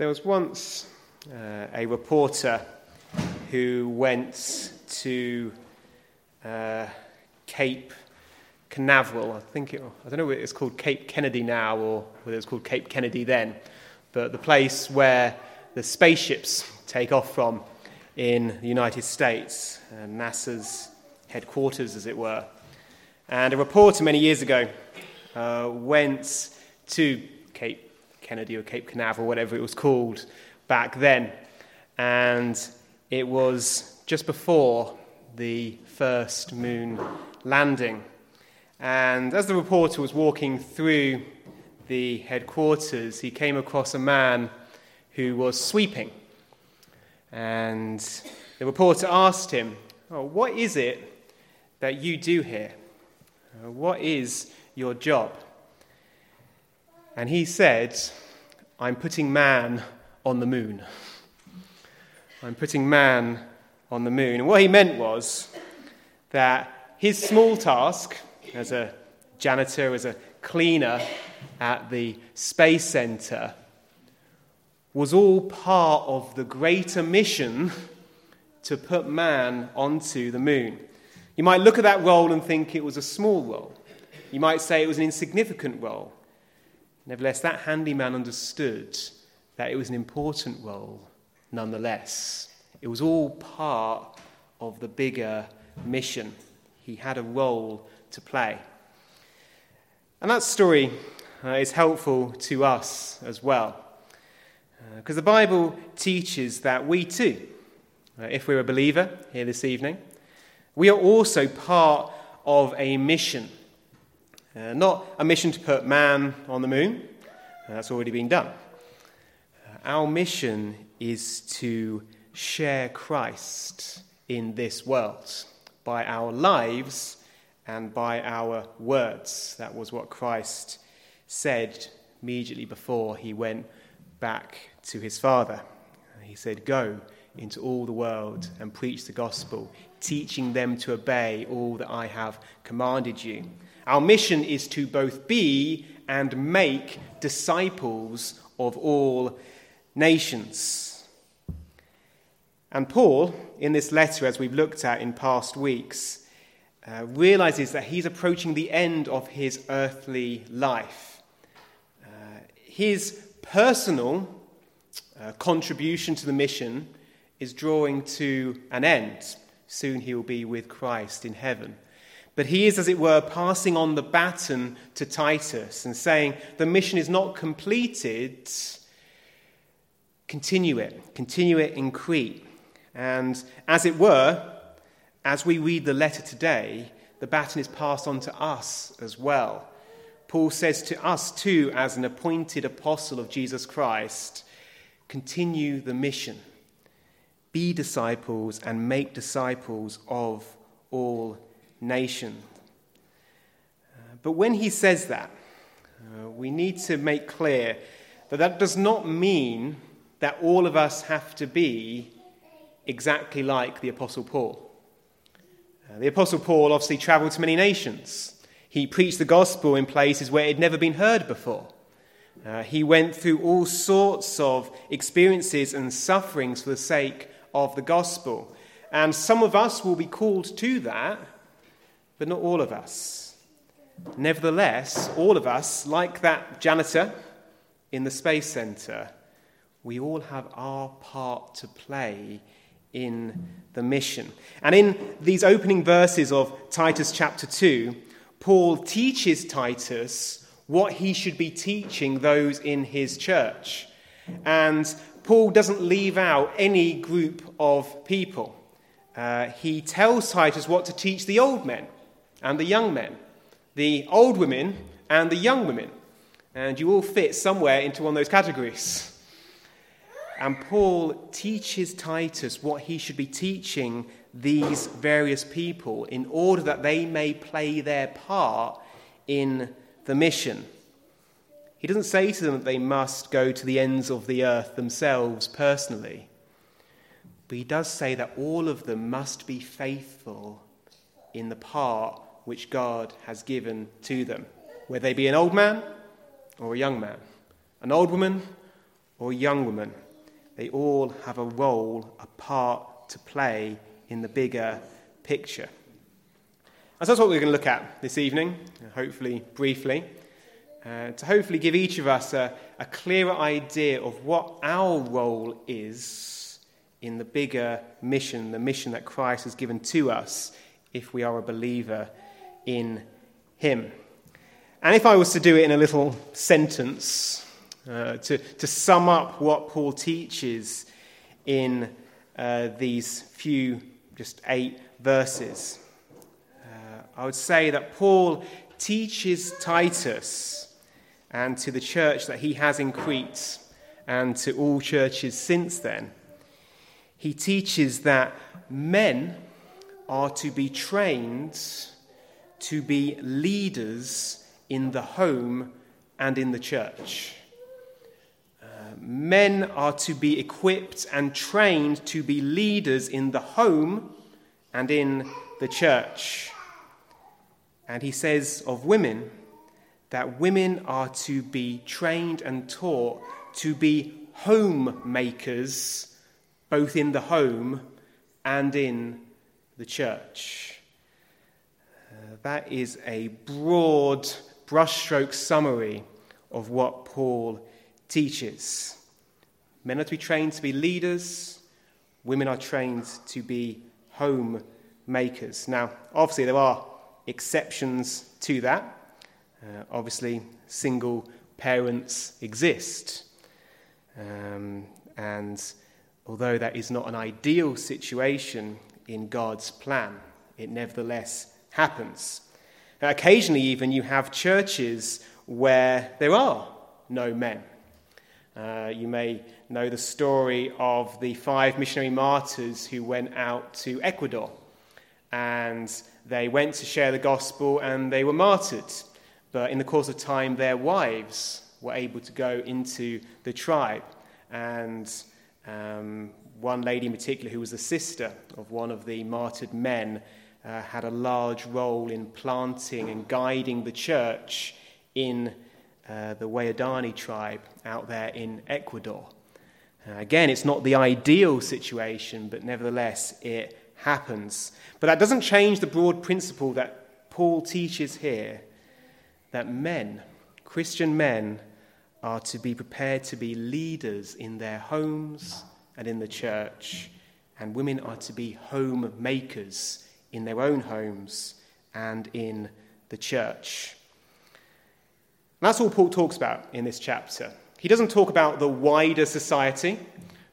There was once uh, a reporter who went to uh, Cape Canaveral. I think it, I don't know whether it's called Cape Kennedy now or whether it's called Cape Kennedy then, but the place where the spaceships take off from in the United States, uh, NASA's headquarters, as it were. And a reporter many years ago uh, went to Cape Kennedy or Cape Canaveral, whatever it was called back then. And it was just before the first moon landing. And as the reporter was walking through the headquarters, he came across a man who was sweeping. And the reporter asked him, oh, What is it that you do here? Uh, what is your job? And he said, I'm putting man on the moon. I'm putting man on the moon. And what he meant was that his small task as a janitor, as a cleaner at the Space Center, was all part of the greater mission to put man onto the moon. You might look at that role and think it was a small role. You might say it was an insignificant role. Nevertheless, that handyman understood that it was an important role nonetheless. It was all part of the bigger mission. He had a role to play. And that story uh, is helpful to us as well. Because uh, the Bible teaches that we too, uh, if we're a believer here this evening, we are also part of a mission. Uh, not a mission to put man on the moon, uh, that's already been done. Uh, our mission is to share Christ in this world by our lives and by our words. That was what Christ said immediately before he went back to his Father. He said, Go into all the world and preach the gospel, teaching them to obey all that I have commanded you. Our mission is to both be and make disciples of all nations. And Paul, in this letter, as we've looked at in past weeks, uh, realizes that he's approaching the end of his earthly life. Uh, his personal uh, contribution to the mission is drawing to an end. Soon he will be with Christ in heaven. But he is, as it were, passing on the baton to Titus and saying, The mission is not completed. Continue it. Continue it in Crete. And as it were, as we read the letter today, the baton is passed on to us as well. Paul says to us, too, as an appointed apostle of Jesus Christ, continue the mission. Be disciples and make disciples of all nations. Uh, but when he says that, uh, we need to make clear that that does not mean that all of us have to be exactly like the Apostle Paul. Uh, the Apostle Paul obviously traveled to many nations. He preached the gospel in places where it had never been heard before. Uh, he went through all sorts of experiences and sufferings for the sake of the gospel. And some of us will be called to that, but not all of us. Nevertheless, all of us, like that janitor in the Space Center, we all have our part to play in the mission. And in these opening verses of Titus chapter 2, Paul teaches Titus what he should be teaching those in his church. And Paul doesn't leave out any group of people. Uh, he tells Titus what to teach the old men and the young men, the old women and the young women. And you all fit somewhere into one of those categories. And Paul teaches Titus what he should be teaching these various people in order that they may play their part in the mission. He doesn't say to them that they must go to the ends of the earth themselves personally, but he does say that all of them must be faithful in the part which God has given to them, whether they be an old man or a young man, an old woman or a young woman, they all have a role, a part to play in the bigger picture. And so that's what we're going to look at this evening, hopefully briefly, uh, to hopefully give each of us a, a clearer idea of what our role is in the bigger mission, the mission that Christ has given to us if we are a believer in Him. And if I was to do it in a little sentence, uh, to, to sum up what Paul teaches in uh, these few, just eight verses, uh, I would say that Paul teaches Titus and to the church that he has in Crete and to all churches since then. He teaches that men are to be trained to be leaders in the home and in the church. Uh, men are to be equipped and trained to be leaders in the home and in the church. And he says of women that women are to be trained and taught to be homemakers, both in the home and in the church. That is a broad brushstroke summary of what Paul teaches. Men are to be trained to be leaders, women are trained to be home makers. Now, obviously, there are exceptions to that. Uh, obviously, single parents exist. Um, and although that is not an ideal situation in God's plan, it nevertheless happens. Occasionally, even, you have churches where there are no men. Uh, you may know the story of the five missionary martyrs who went out to Ecuador. And they went to share the gospel and they were martyred. But in the course of time, their wives were able to go into the tribe. And um, one lady in particular, who was the sister of one of the martyred men, uh, had a large role in planting and guiding the church in uh, the Waodani tribe out there in Ecuador. Uh, again, it's not the ideal situation, but nevertheless, it happens. But that doesn't change the broad principle that Paul teaches here that men, Christian men, are to be prepared to be leaders in their homes and in the church, and women are to be home makers in their own homes and in the church. And that's all Paul talks about in this chapter. He doesn't talk about the wider society.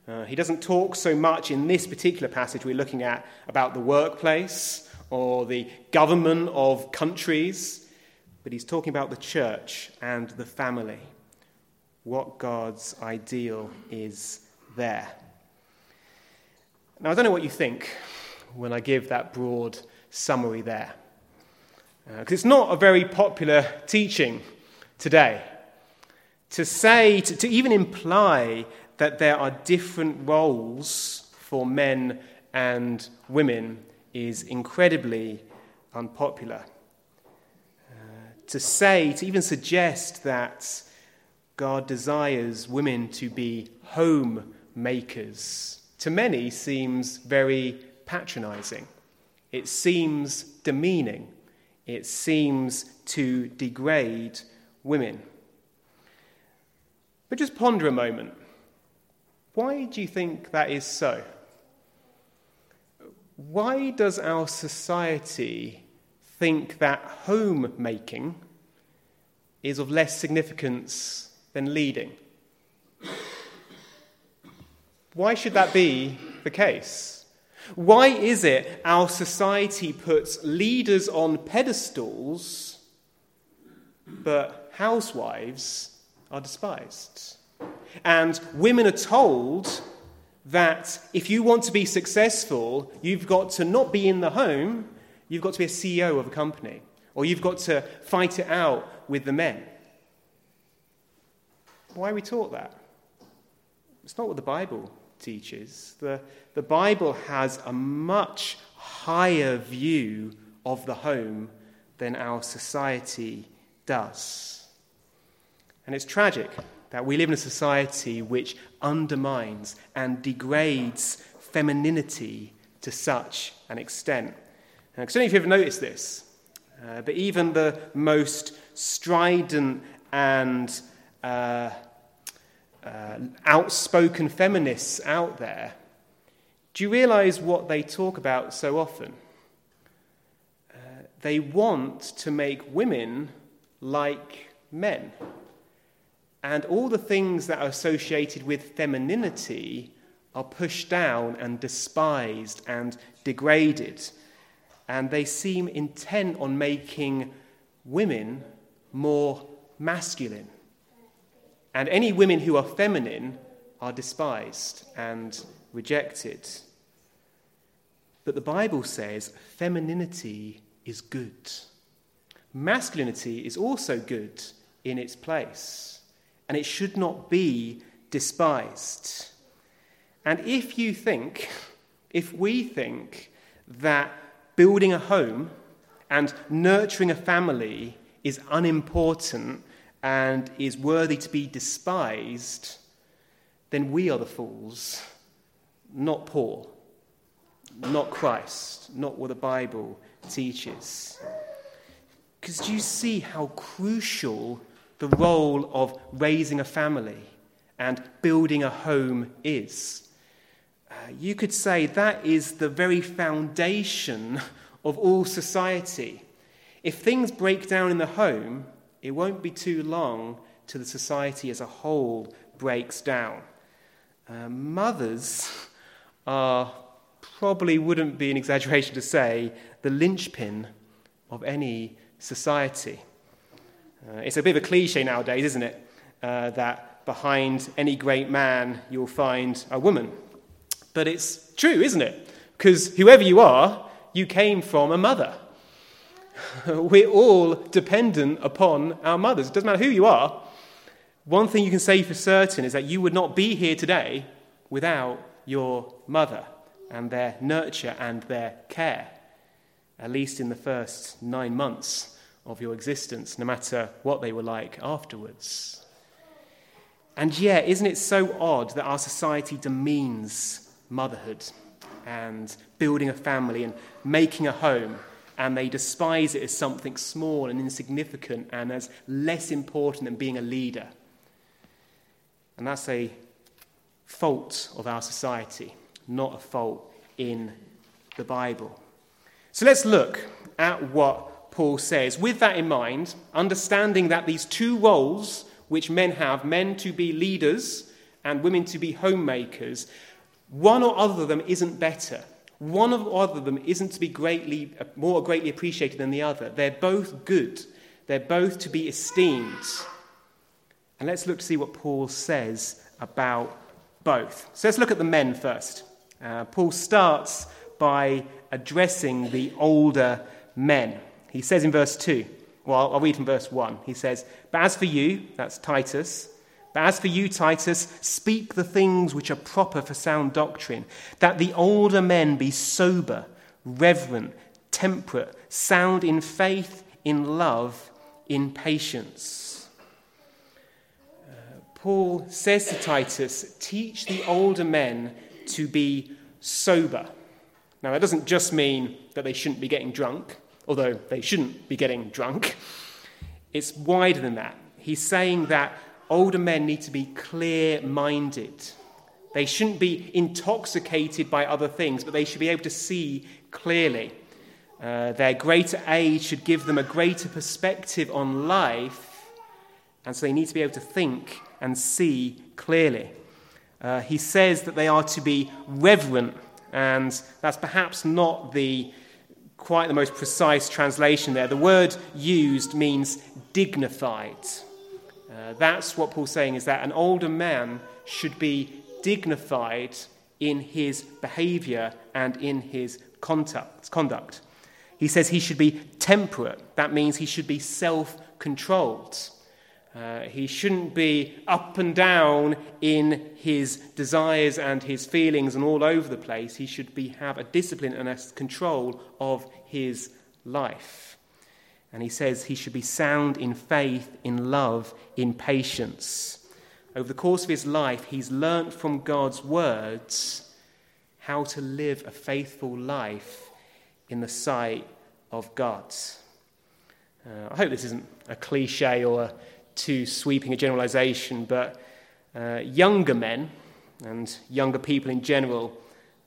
Uh, he doesn't talk so much in this particular passage we're looking at about the workplace or the government of countries, but he's talking about the church and the family, what God's ideal is there. Now, I don't know what you think when I give that broad summary there. Because uh, it's not a very popular teaching today. To say, to, to even imply that there are different roles for men and women is incredibly unpopular. Uh, to say, to even suggest that God desires women to be homemakers, to many seems very patronizing. It seems demeaning. It seems to degrade women. But just ponder a moment. Why do you think that is so? Why does our society think that homemaking is of less significance than leading? Why should that be the case? Why is it our society puts leaders on pedestals, but housewives are despised? And women are told that if you want to be successful, you've got to not be in the home, you've got to be a CEO of a company, or you've got to fight it out with the men. Why are we taught that? It's not what the Bible teaches. The, the Bible has a much higher view of the home than our society does. And it's tragic that we live in a society which undermines and degrades femininity to such an extent. I don't know if you've ever noticed this, uh, but even the most strident and uh, uh, outspoken feminists out there, do you realize what they talk about so often? Uh, they want to make women like men. And all the things that are associated with femininity are pushed down and despised and degraded. And they seem intent on making women more masculine. And any women who are feminine are despised and rejected. But the Bible says femininity is good. Masculinity is also good in its place, and it should not be despised. And if you think, if we think that building a home and nurturing a family is unimportant and is worthy to be despised, then we are the fools, not Paul, not Christ, not what the Bible teaches. Because do you see how crucial the role of raising a family and building a home is? Uh, you could say that is the very foundation of all society. If things break down in the home, it won't be too long till the society as a whole breaks down. Uh, mothers are probably wouldn't be an exaggeration to say the linchpin of any society. Uh, it's a bit of a cliche nowadays, isn't it? Uh, that behind any great man you'll find a woman. But it's true, isn't it? Because whoever you are, you came from a mother. We're all dependent upon our mothers. It doesn't matter who you are. One thing you can say for certain is that you would not be here today without your mother and their nurture and their care, at least in the first nine months of your existence, no matter what they were like afterwards. And yet, isn't it so odd that our society demeans motherhood and building a family and making a home and they despise it as something small and insignificant and as less important than being a leader. And that's a fault of our society, not a fault in the Bible. So let's look at what Paul says. With that in mind, understanding that these two roles which men have men to be leaders and women to be homemakers one or other of them isn't better. One or other of them isn't to be greatly, more greatly appreciated than the other. They're both good. They're both to be esteemed. And let's look to see what Paul says about both. So let's look at the men first. Uh, Paul starts by addressing the older men. He says in verse 2, well, I'll read from verse 1. He says, But as for you, that's Titus, but as for you, Titus, speak the things which are proper for sound doctrine, that the older men be sober, reverent, temperate, sound in faith, in love, in patience. Uh, Paul says to Titus, teach the older men to be sober. Now, that doesn't just mean that they shouldn't be getting drunk, although they shouldn't be getting drunk. It's wider than that. He's saying that older men need to be clear minded. They shouldn't be intoxicated by other things, but they should be able to see clearly. Uh, their greater age should give them a greater perspective on life, and so they need to be able to think and see clearly. Uh, he says that they are to be reverent, and that's perhaps not the quite the most precise translation there. The word used means dignified. Uh, that's what Paul's saying is that an older man should be dignified in his behavior and in his conduct. conduct. He says he should be temperate. That means he should be self controlled. Uh, he shouldn't be up and down in his desires and his feelings and all over the place. He should be, have a discipline and a control of his life. And he says he should be sound in faith, in love, in patience. over the course of his life, he's learnt from God's words how to live a faithful life in the sight of God. Uh, I hope this isn't a cliche or a too sweeping a generalization, but uh, younger men and younger people in general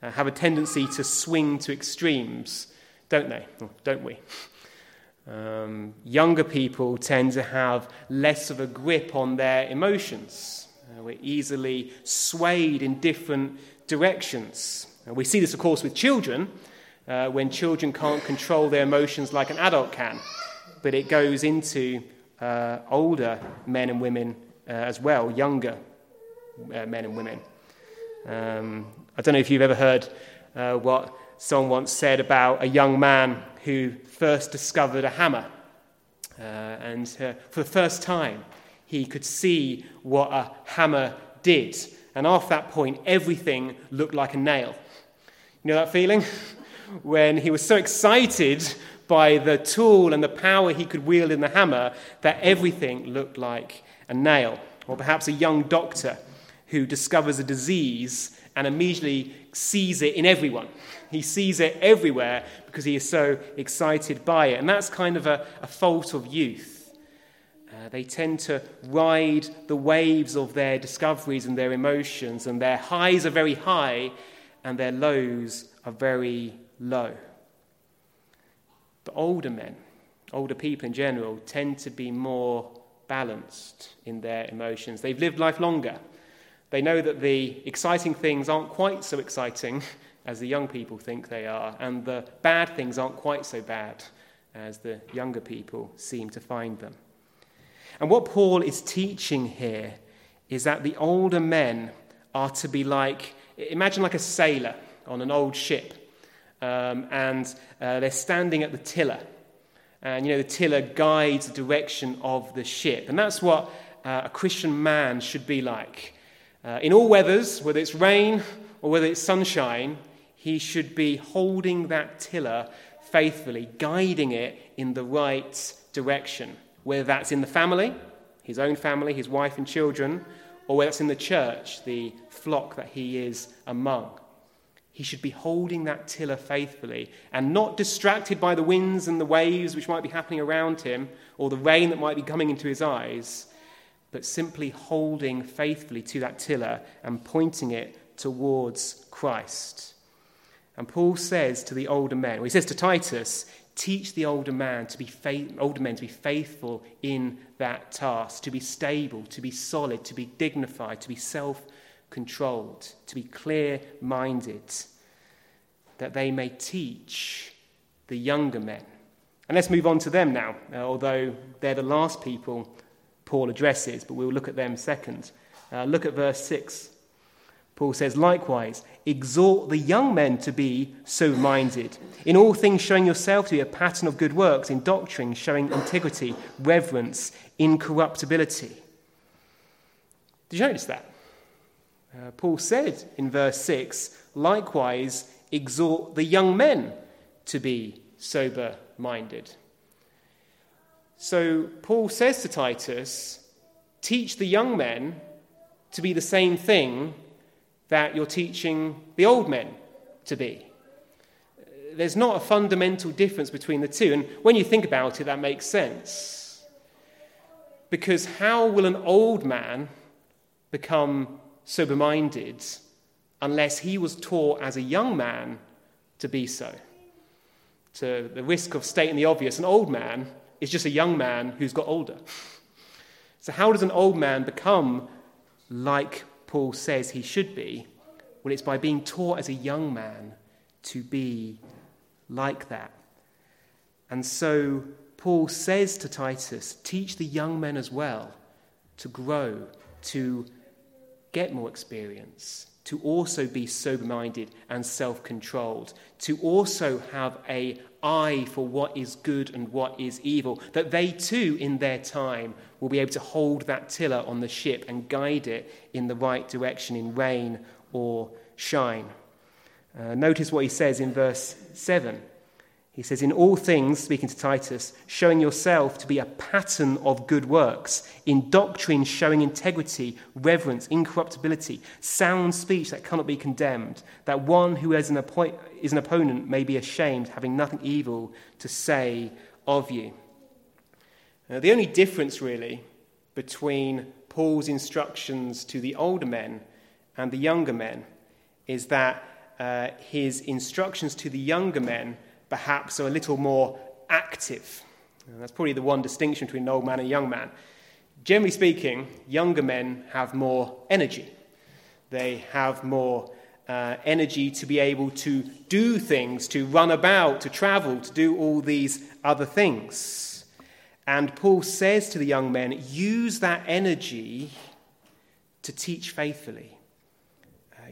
uh, have a tendency to swing to extremes, don't they? Or don't we? Um, younger people tend to have less of a grip on their emotions. Uh, we're easily swayed in different directions. Uh, we see this, of course, with children, uh, when children can't control their emotions like an adult can. But it goes into uh, older men and women uh, as well, younger uh, men and women. Um, I don't know if you've ever heard uh, what someone once said about a young man who first discovered a hammer. Uh, and uh, for the first time, he could see what a hammer did. And after that point, everything looked like a nail. You know that feeling? when he was so excited by the tool and the power he could wield in the hammer that everything looked like a nail. Or perhaps a young doctor who discovers a disease and immediately sees it in everyone. He sees it everywhere because he is so excited by it. And that's kind of a, a fault of youth. Uh, they tend to ride the waves of their discoveries and their emotions, and their highs are very high and their lows are very low. But older men, older people in general, tend to be more balanced in their emotions. They've lived life longer. They know that the exciting things aren't quite so exciting as the young people think they are, and the bad things aren't quite so bad as the younger people seem to find them. And what Paul is teaching here is that the older men are to be like imagine like a sailor on an old ship, um, and uh, they're standing at the tiller. And you know, the tiller guides the direction of the ship. And that's what uh, a Christian man should be like. Uh, in all weathers, whether it's rain or whether it's sunshine, he should be holding that tiller faithfully, guiding it in the right direction. Whether that's in the family, his own family, his wife and children, or whether it's in the church, the flock that he is among. He should be holding that tiller faithfully and not distracted by the winds and the waves which might be happening around him or the rain that might be coming into his eyes but simply holding faithfully to that tiller and pointing it towards Christ. And Paul says to the older men, well, he says to Titus, teach the older man to be faith, older men to be faithful in that task, to be stable, to be solid, to be dignified, to be self-controlled, to be clear-minded, that they may teach the younger men. And let's move on to them now, uh, although they're the last people Paul addresses, but we'll look at them second. Uh, look at verse 6. Paul says, Likewise, exhort the young men to be so minded, in all things showing yourself to be a pattern of good works, in doctrine showing integrity, reverence, incorruptibility. Did you notice that? Uh, Paul said in verse 6, Likewise, exhort the young men to be sober minded. So Paul says to Titus, teach the young men to be the same thing that you're teaching the old men to be. There's not a fundamental difference between the two. And when you think about it, that makes sense. Because how will an old man become sober minded unless he was taught as a young man to be so? To the risk of stating the obvious, an old man is just a young man who's got older. So, how does an old man become like Paul says he should be? Well, it's by being taught as a young man to be like that. And so, Paul says to Titus, teach the young men as well to grow, to get more experience, to also be sober minded and self controlled, to also have a eye for what is good and what is evil, that they too, in their time, will be able to hold that tiller on the ship and guide it in the right direction in rain or shine. Uh, notice what he says in verse 7. He says, In all things, speaking to Titus, showing yourself to be a pattern of good works, in doctrine showing integrity, reverence, incorruptibility, sound speech that cannot be condemned, that one who is an, is an opponent may be ashamed, having nothing evil to say of you. Now, the only difference, really, between Paul's instructions to the older men and the younger men is that uh, his instructions to the younger men perhaps are a little more active. And that's probably the one distinction between an old man and a young man. Generally speaking, younger men have more energy. They have more uh, energy to be able to do things, to run about, to travel, to do all these other things. And Paul says to the young men, use that energy to teach faithfully.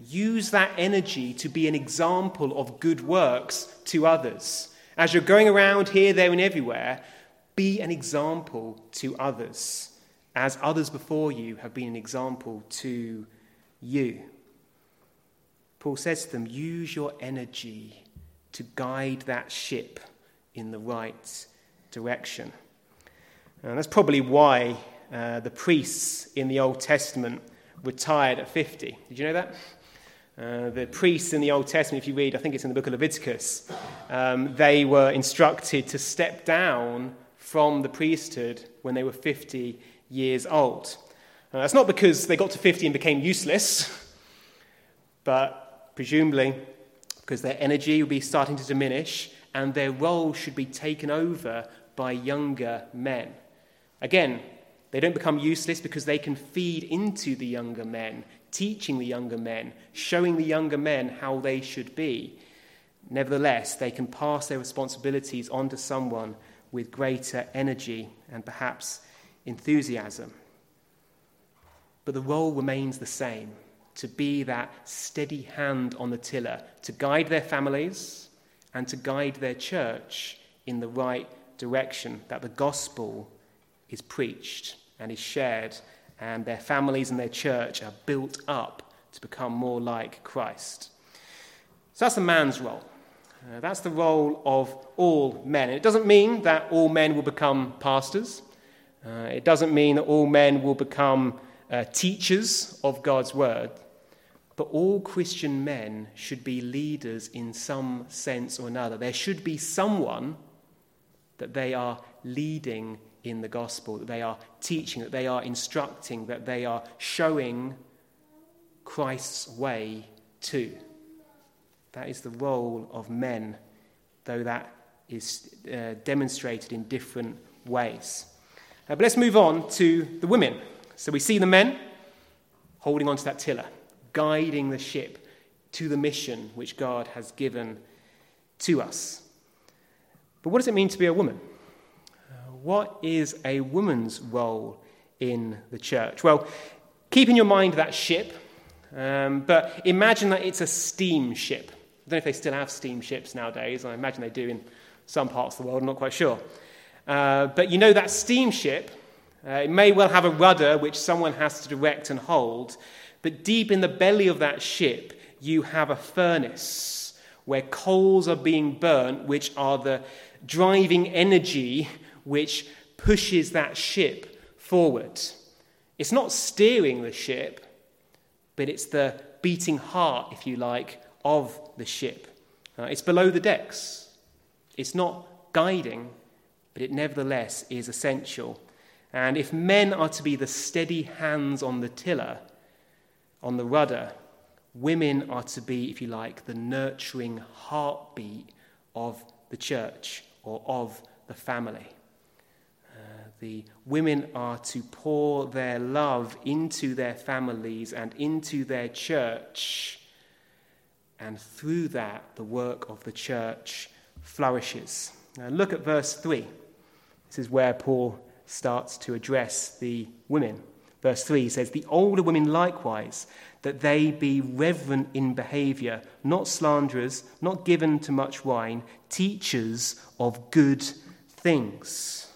Use that energy to be an example of good works to others. As you're going around here, there, and everywhere, be an example to others, as others before you have been an example to you. Paul says to them, use your energy to guide that ship in the right direction. And that's probably why uh, the priests in the Old Testament retired at 50. Did you know that? Uh, the priests in the Old Testament, if you read, I think it's in the book of Leviticus, um, they were instructed to step down from the priesthood when they were 50 years old. That's not because they got to 50 and became useless, but presumably because their energy would be starting to diminish and their role should be taken over by younger men. Again, they don't become useless because they can feed into the younger men teaching the younger men, showing the younger men how they should be. Nevertheless, they can pass their responsibilities on to someone with greater energy and perhaps enthusiasm. But the role remains the same to be that steady hand on the tiller, to guide their families and to guide their church in the right direction, that the gospel is preached and is shared and their families and their church are built up to become more like Christ. So that's the man's role. Uh, that's the role of all men. It doesn't mean that all men will become pastors. Uh, it doesn't mean that all men will become uh, teachers of God's word. But all Christian men should be leaders in some sense or another. There should be someone that they are leading in the gospel, that they are teaching, that they are instructing, that they are showing Christ's way to. That is the role of men, though that is uh, demonstrated in different ways. Uh, but let's move on to the women. So we see the men holding onto that tiller, guiding the ship to the mission which God has given to us. But what does it mean to be a woman? What is a woman's role in the church? Well, keep in your mind that ship, um, but imagine that it's a steamship. I don't know if they still have steamships nowadays. I imagine they do in some parts of the world, I'm not quite sure. Uh, but you know that steamship, uh, it may well have a rudder which someone has to direct and hold, but deep in the belly of that ship, you have a furnace where coals are being burnt, which are the driving energy which pushes that ship forward. It's not steering the ship, but it's the beating heart, if you like, of the ship. Uh, it's below the decks. It's not guiding, but it nevertheless is essential. And if men are to be the steady hands on the tiller, on the rudder, women are to be, if you like, the nurturing heartbeat of the church or of the family the women are to pour their love into their families and into their church. And through that, the work of the church flourishes. Now, look at verse 3. This is where Paul starts to address the women. Verse 3 says, The older women likewise, that they be reverent in behavior, not slanderers, not given to much wine, teachers of good things.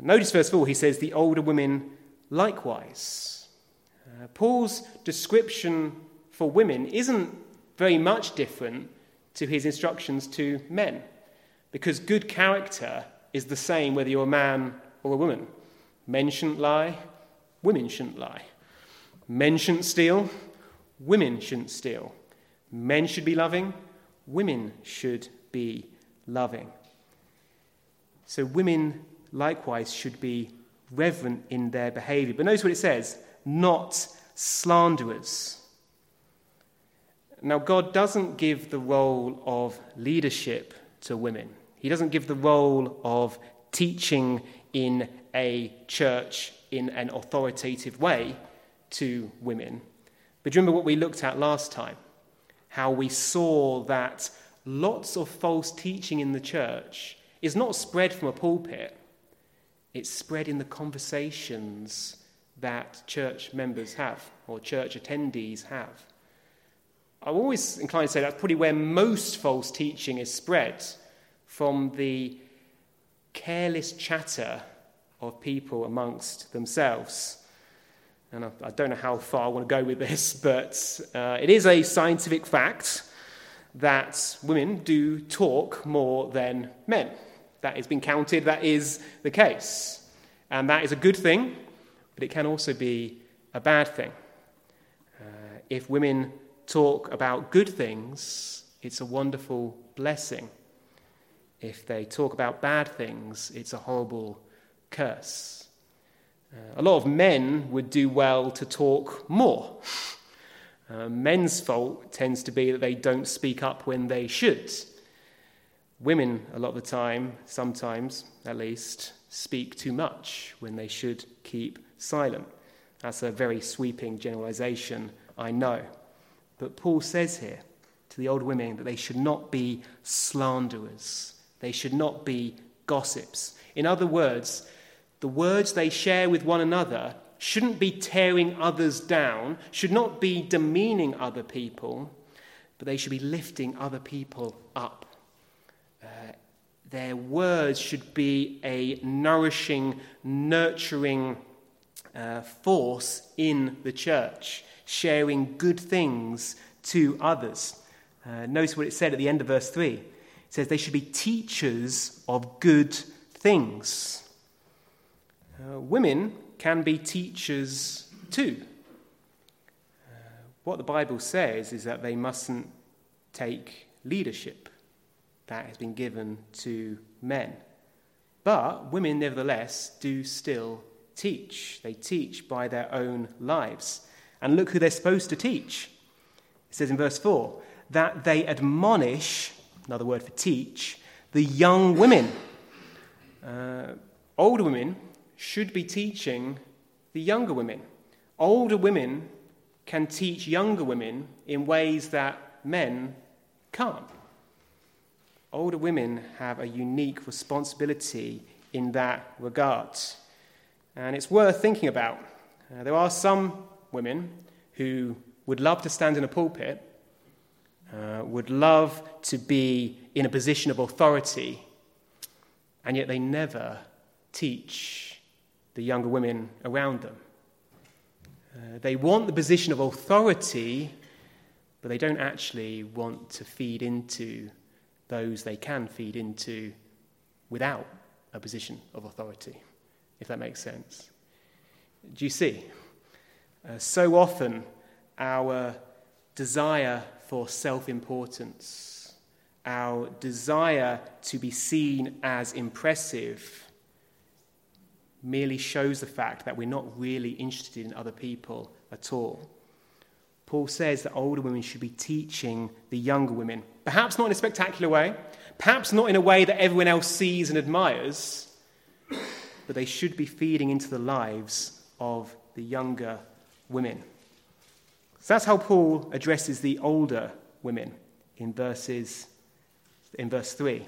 Notice first of all, he says, the older women likewise. Uh, Paul's description for women isn't very much different to his instructions to men. Because good character is the same whether you're a man or a woman. Men shouldn't lie, women shouldn't lie. Men shouldn't steal, women shouldn't steal. Men should be loving, women should be loving. So women likewise should be reverent in their behavior. But notice what it says not slanderers. Now, God doesn't give the role of leadership to women, He doesn't give the role of teaching in a church in an authoritative way to women. But remember what we looked at last time? How we saw that lots of false teaching in the church is not spread from a pulpit, it's spread in the conversations that church members have or church attendees have. I'm always inclined to say that's probably where most false teaching is spread from the careless chatter of people amongst themselves. And I, I don't know how far I want to go with this, but uh, it is a scientific fact that women do talk more than men. That has been counted, that is the case. And that is a good thing, but it can also be a bad thing. Uh, if women talk about good things, it's a wonderful blessing. If they talk about bad things, it's a horrible curse. Uh, a lot of men would do well to talk more. Uh, men's fault tends to be that they don't speak up when they should. Women, a lot of the time, sometimes at least, speak too much when they should keep silent. That's a very sweeping generalization, I know. But Paul says here to the old women that they should not be slanderers, they should not be gossips. In other words, the words they share with one another shouldn't be tearing others down, should not be demeaning other people, but they should be lifting other people up. Their words should be a nourishing, nurturing uh, force in the church sharing good things to others. Uh, notice what it said at the end of verse 3. It says they should be teachers of good things. Uh, women can be teachers too. Uh, what the Bible says is that they mustn't take leadership that has been given to men. But women, nevertheless, do still teach. They teach by their own lives. And look who they're supposed to teach. It says in verse 4 that they admonish, another word for teach, the young women. Uh, older women should be teaching the younger women. Older women can teach younger women in ways that men can't. Older women have a unique responsibility in that regard. And it's worth thinking about. Uh, there are some women who would love to stand in a pulpit, uh, would love to be in a position of authority, and yet they never teach the younger women around them. Uh, they want the position of authority, but they don't actually want to feed into those they can feed into without a position of authority, if that makes sense. Do you see? Uh, so often, our desire for self importance, our desire to be seen as impressive, merely shows the fact that we're not really interested in other people at all. Paul says that older women should be teaching the younger women, perhaps not in a spectacular way, perhaps not in a way that everyone else sees and admires, but they should be feeding into the lives of the younger women. So that's how Paul addresses the older women in verses in verse 3.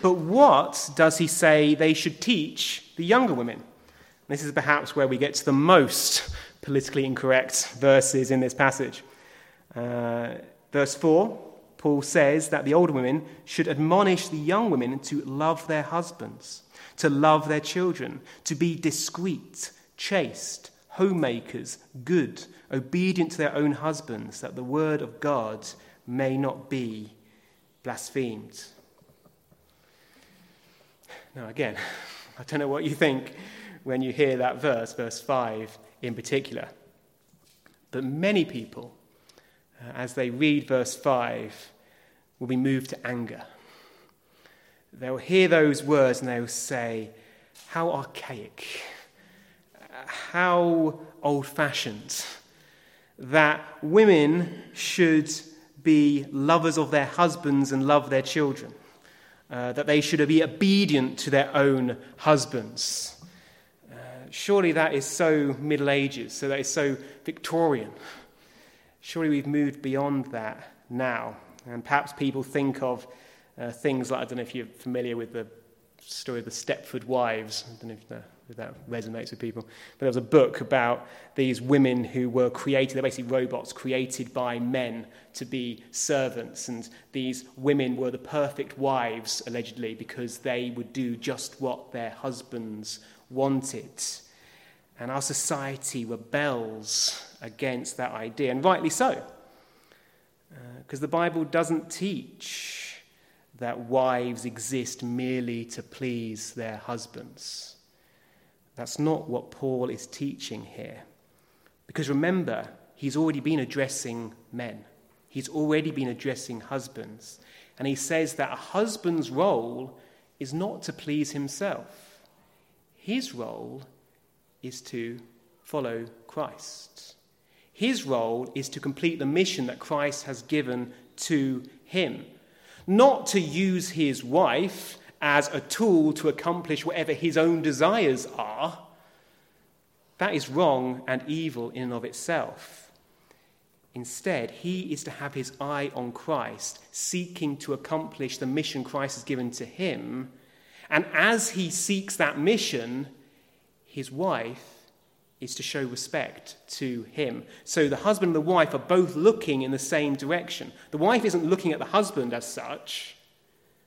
But what does he say they should teach the younger women? This is perhaps where we get to the most politically incorrect verses in this passage. Uh, verse 4, Paul says that the older women should admonish the young women to love their husbands, to love their children, to be discreet, chaste, homemakers, good, obedient to their own husbands, that the word of God may not be blasphemed. Now, again, I don't know what you think when you hear that verse, verse 5 in particular. But many people, uh, as they read verse 5, will be moved to anger. They'll hear those words and they'll say, How archaic, how old fashioned, that women should be lovers of their husbands and love their children, uh, that they should be obedient to their own husbands. Surely that is so Middle Ages, so that is so Victorian. Surely we've moved beyond that now. And perhaps people think of uh, things like, I don't know if you're familiar with the story of the Stepford Wives. I don't know if, if that resonates with people. But there was a book about these women who were created, they're basically robots created by men to be servants. And these women were the perfect wives, allegedly, because they would do just what their husbands wanted. And our society rebels against that idea, and rightly so. Because uh, the Bible doesn't teach that wives exist merely to please their husbands. That's not what Paul is teaching here. Because remember, he's already been addressing men, he's already been addressing husbands. And he says that a husband's role is not to please himself, his role is to follow Christ. His role is to complete the mission that Christ has given to him, not to use his wife as a tool to accomplish whatever his own desires are. That is wrong and evil in and of itself. Instead, he is to have his eye on Christ, seeking to accomplish the mission Christ has given to him. And as he seeks that mission, his wife is to show respect to him. So the husband and the wife are both looking in the same direction. The wife isn't looking at the husband as such,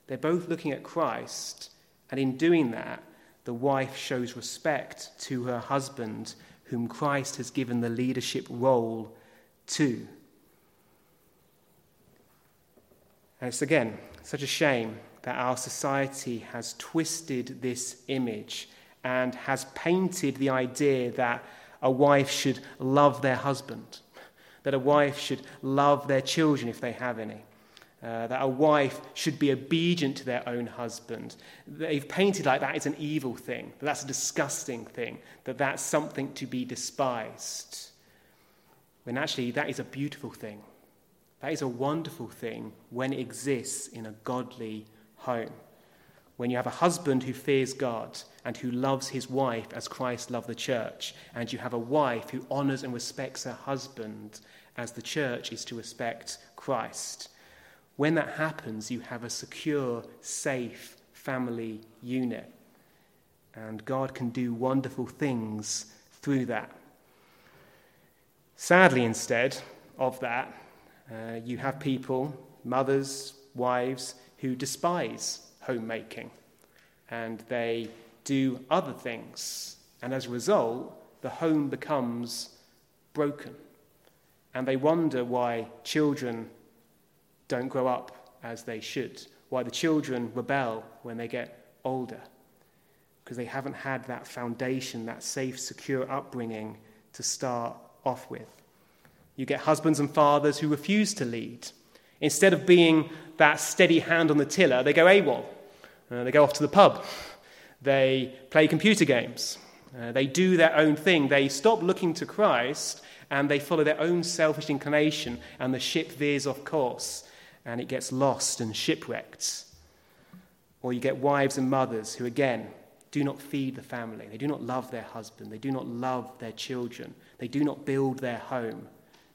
they're both looking at Christ. And in doing that, the wife shows respect to her husband, whom Christ has given the leadership role to. And it's again such a shame that our society has twisted this image and has painted the idea that a wife should love their husband, that a wife should love their children if they have any. Uh, that a wife should be obedient to their own husband. They've painted like that is an evil thing, that that's a disgusting thing, that that's something to be despised. When actually, that is a beautiful thing. That is a wonderful thing when it exists in a godly home when you have a husband who fears God and who loves his wife as Christ loved the church, and you have a wife who honors and respects her husband as the church is to respect Christ. When that happens, you have a secure, safe family unit. And God can do wonderful things through that. Sadly, instead of that, uh, you have people, mothers, wives, who despise homemaking and they do other things. And as a result, the home becomes broken. And they wonder why children don't grow up as they should, why the children rebel when they get older, because they haven't had that foundation, that safe, secure upbringing to start off with. You get husbands and fathers who refuse to lead. Instead of being that steady hand on the tiller, they go AWOL. Uh, they go off to the pub. They play computer games. Uh, they do their own thing. They stop looking to Christ and they follow their own selfish inclination, and the ship veers off course and it gets lost and shipwrecked. Or you get wives and mothers who, again, do not feed the family. They do not love their husband. They do not love their children. They do not build their home.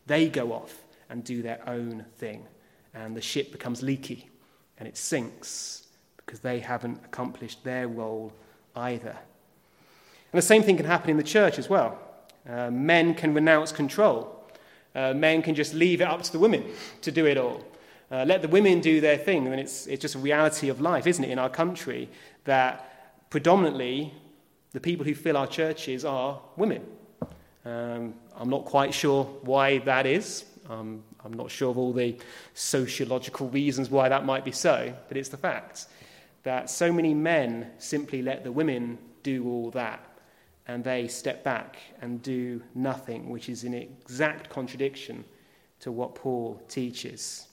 They go off and do their own thing. And the ship becomes leaky and it sinks because they haven't accomplished their role either. And the same thing can happen in the church as well. Uh, men can renounce control. Uh, men can just leave it up to the women to do it all. Uh, let the women do their thing. Mean, it's, it's just a reality of life, isn't it, in our country, that predominantly the people who fill our churches are women. Um, I'm not quite sure why that is. Um, I'm not sure of all the sociological reasons why that might be so, but it's the fact. that so many men simply let the women do all that and they step back and do nothing, which is in exact contradiction to what Paul teaches.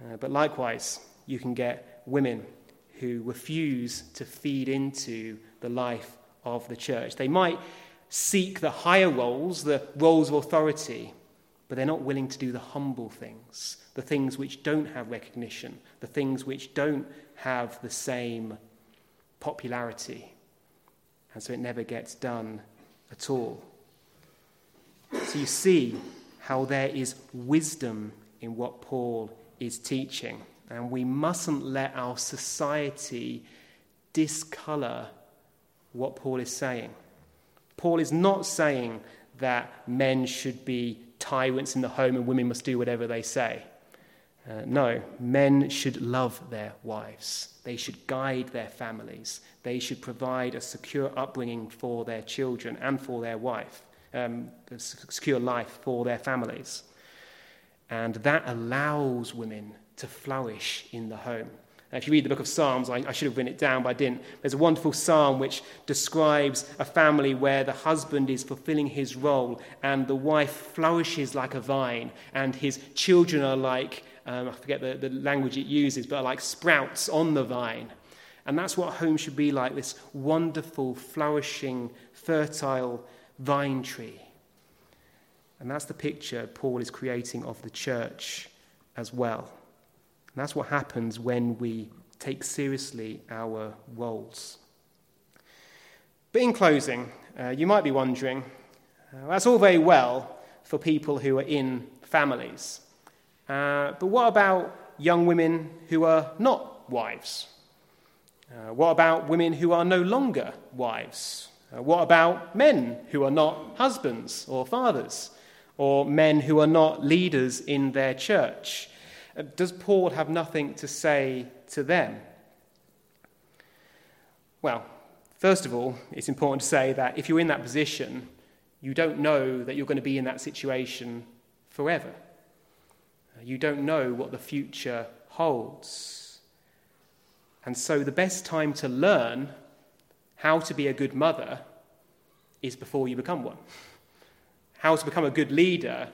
Uh, but likewise, you can get women who refuse to feed into the life of the church. They might seek the higher roles, the roles of authority, but they're not willing to do the humble things, the things which don't have recognition, the things which don't have the same popularity. And so it never gets done at all. So you see how there is wisdom in what Paul is teaching. And we mustn't let our society discolor what Paul is saying. Paul is not saying that men should be tyrants in the home and women must do whatever they say. Uh, no, men should love their wives. They should guide their families. They should provide a secure upbringing for their children and for their wife, um, a secure life for their families. And that allows women to flourish in the home. If you read the book of Psalms, I, I, should have written it down, but I didn't. There's a wonderful psalm which describes a family where the husband is fulfilling his role and the wife flourishes like a vine, and his children are like, um, I forget the, the language it uses, but are like sprouts on the vine. And that's what home should be like this wonderful, flourishing, fertile vine tree. And that's the picture Paul is creating of the church as well. And that's what happens when we take seriously our roles. But in closing, uh, you might be wondering uh, that's all very well for people who are in families. Uh, but what about young women who are not wives? Uh, what about women who are no longer wives? Uh, what about men who are not husbands or fathers? Or men who are not leaders in their church? Uh, does Paul have nothing to say to them? Well, first of all, it's important to say that if you're in that position, you don't know that you're going to be in that situation forever. Uh, you don't know what the future holds. And so, the best time to learn how to be a good mother is before you become one. How to become a good leader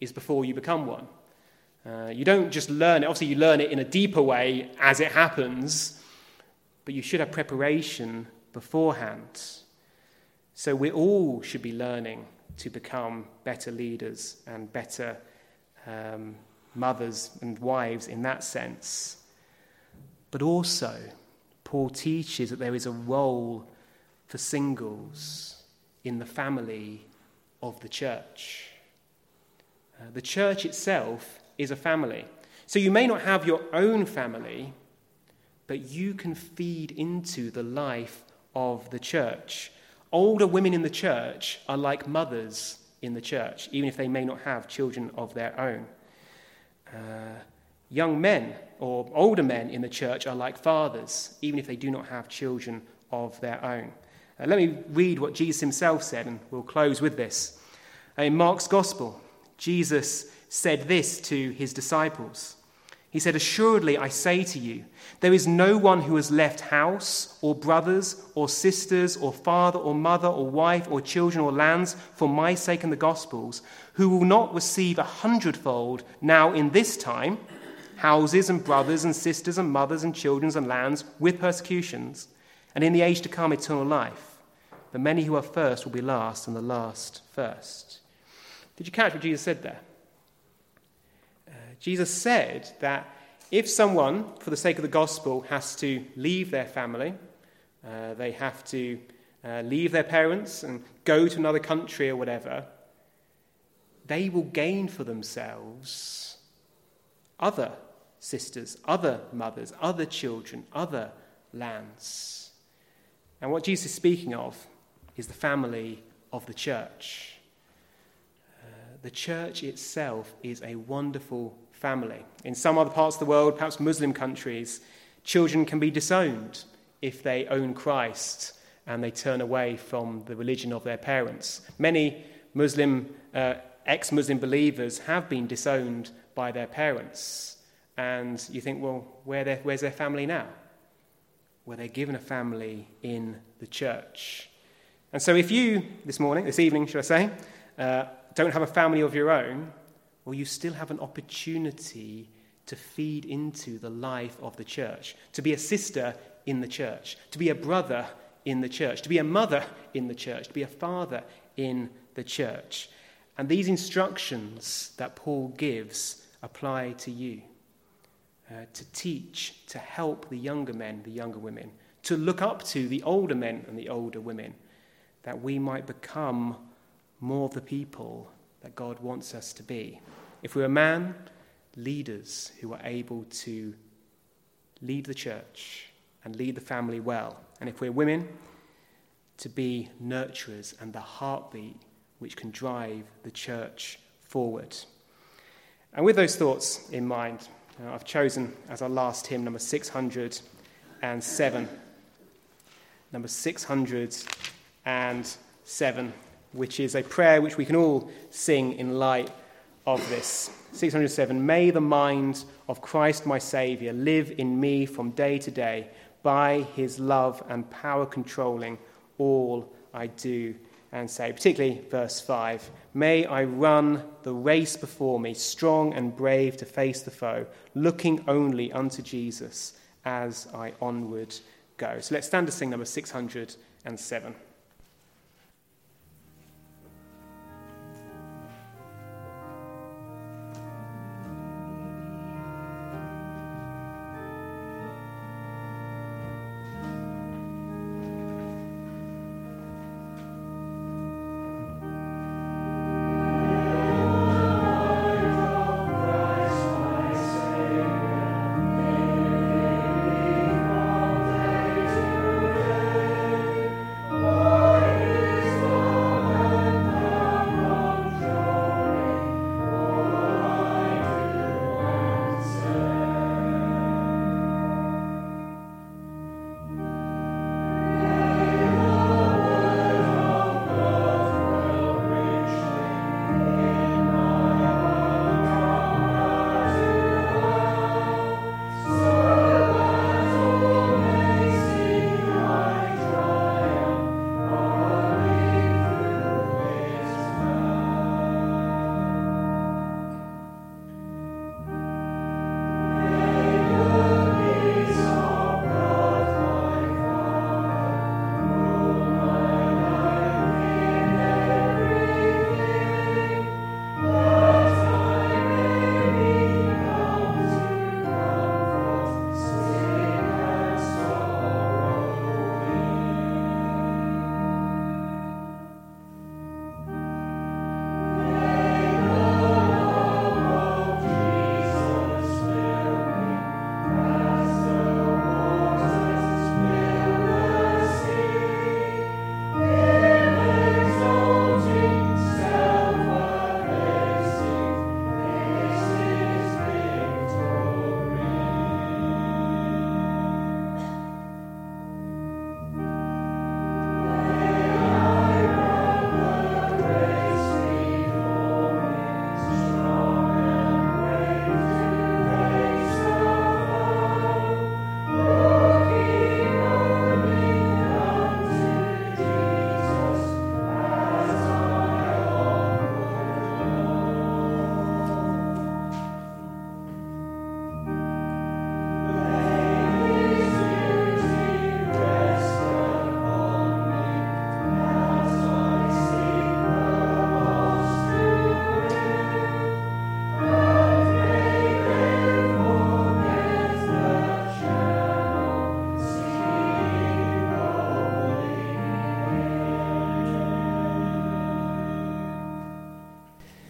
is before you become one. Uh, you don't just learn it, obviously, you learn it in a deeper way as it happens, but you should have preparation beforehand. So we all should be learning to become better leaders and better um, mothers and wives in that sense. But also, Paul teaches that there is a role for singles in the family of the church. Uh, the church itself is a family. So you may not have your own family, but you can feed into the life of the church. Older women in the church are like mothers in the church, even if they may not have children of their own. Uh, young men or older men in the church are like fathers, even if they do not have children of their own. Uh, let me read what Jesus himself said, and we'll close with this. In Mark's Gospel, Jesus said this to his disciples. He said, Assuredly, I say to you, there is no one who has left house, or brothers, or sisters, or father, or mother, or wife, or children, or lands for my sake and the gospel's, who will not receive a hundredfold now in this time houses, and brothers, and sisters, and mothers, and children, and lands with persecutions, and in the age to come eternal life. The many who are first will be last, and the last first. Did you catch what Jesus said there? Jesus said that if someone, for the sake of the gospel, has to leave their family, uh, they have to uh, leave their parents and go to another country or whatever, they will gain for themselves other sisters, other mothers, other children, other lands. And what Jesus is speaking of is the family of the church. Uh, the church itself is a wonderful family. In some other parts of the world, perhaps Muslim countries, children can be disowned if they own Christ and they turn away from the religion of their parents. Many Muslim, uh, ex Muslim believers have been disowned by their parents. And you think, well, where where's their family now? where they're given a family in the church. And so, if you, this morning, this evening, should I say, uh, don't have a family of your own, well, you still have an opportunity to feed into the life of the church, to be a sister in the church, to be a brother in the church, to be a mother in the church, to be a father in the church. And these instructions that Paul gives apply to you. Uh, to teach, to help the younger men, the younger women, to look up to the older men and the older women, that we might become more of the people that God wants us to be. If we're a man, leaders who are able to lead the church and lead the family well. And if we're women, to be nurturers and the heartbeat which can drive the church forward. And with those thoughts in mind, uh, I've chosen as our last hymn number 607. Number 607, which is a prayer which we can all sing in light of this. 607 May the mind of Christ my Saviour live in me from day to day, by his love and power controlling all I do and say. Particularly verse 5 May I run the race before me, strong and brave to face the foe, looking only unto Jesus as I onward go. So let's stand to sing number 607.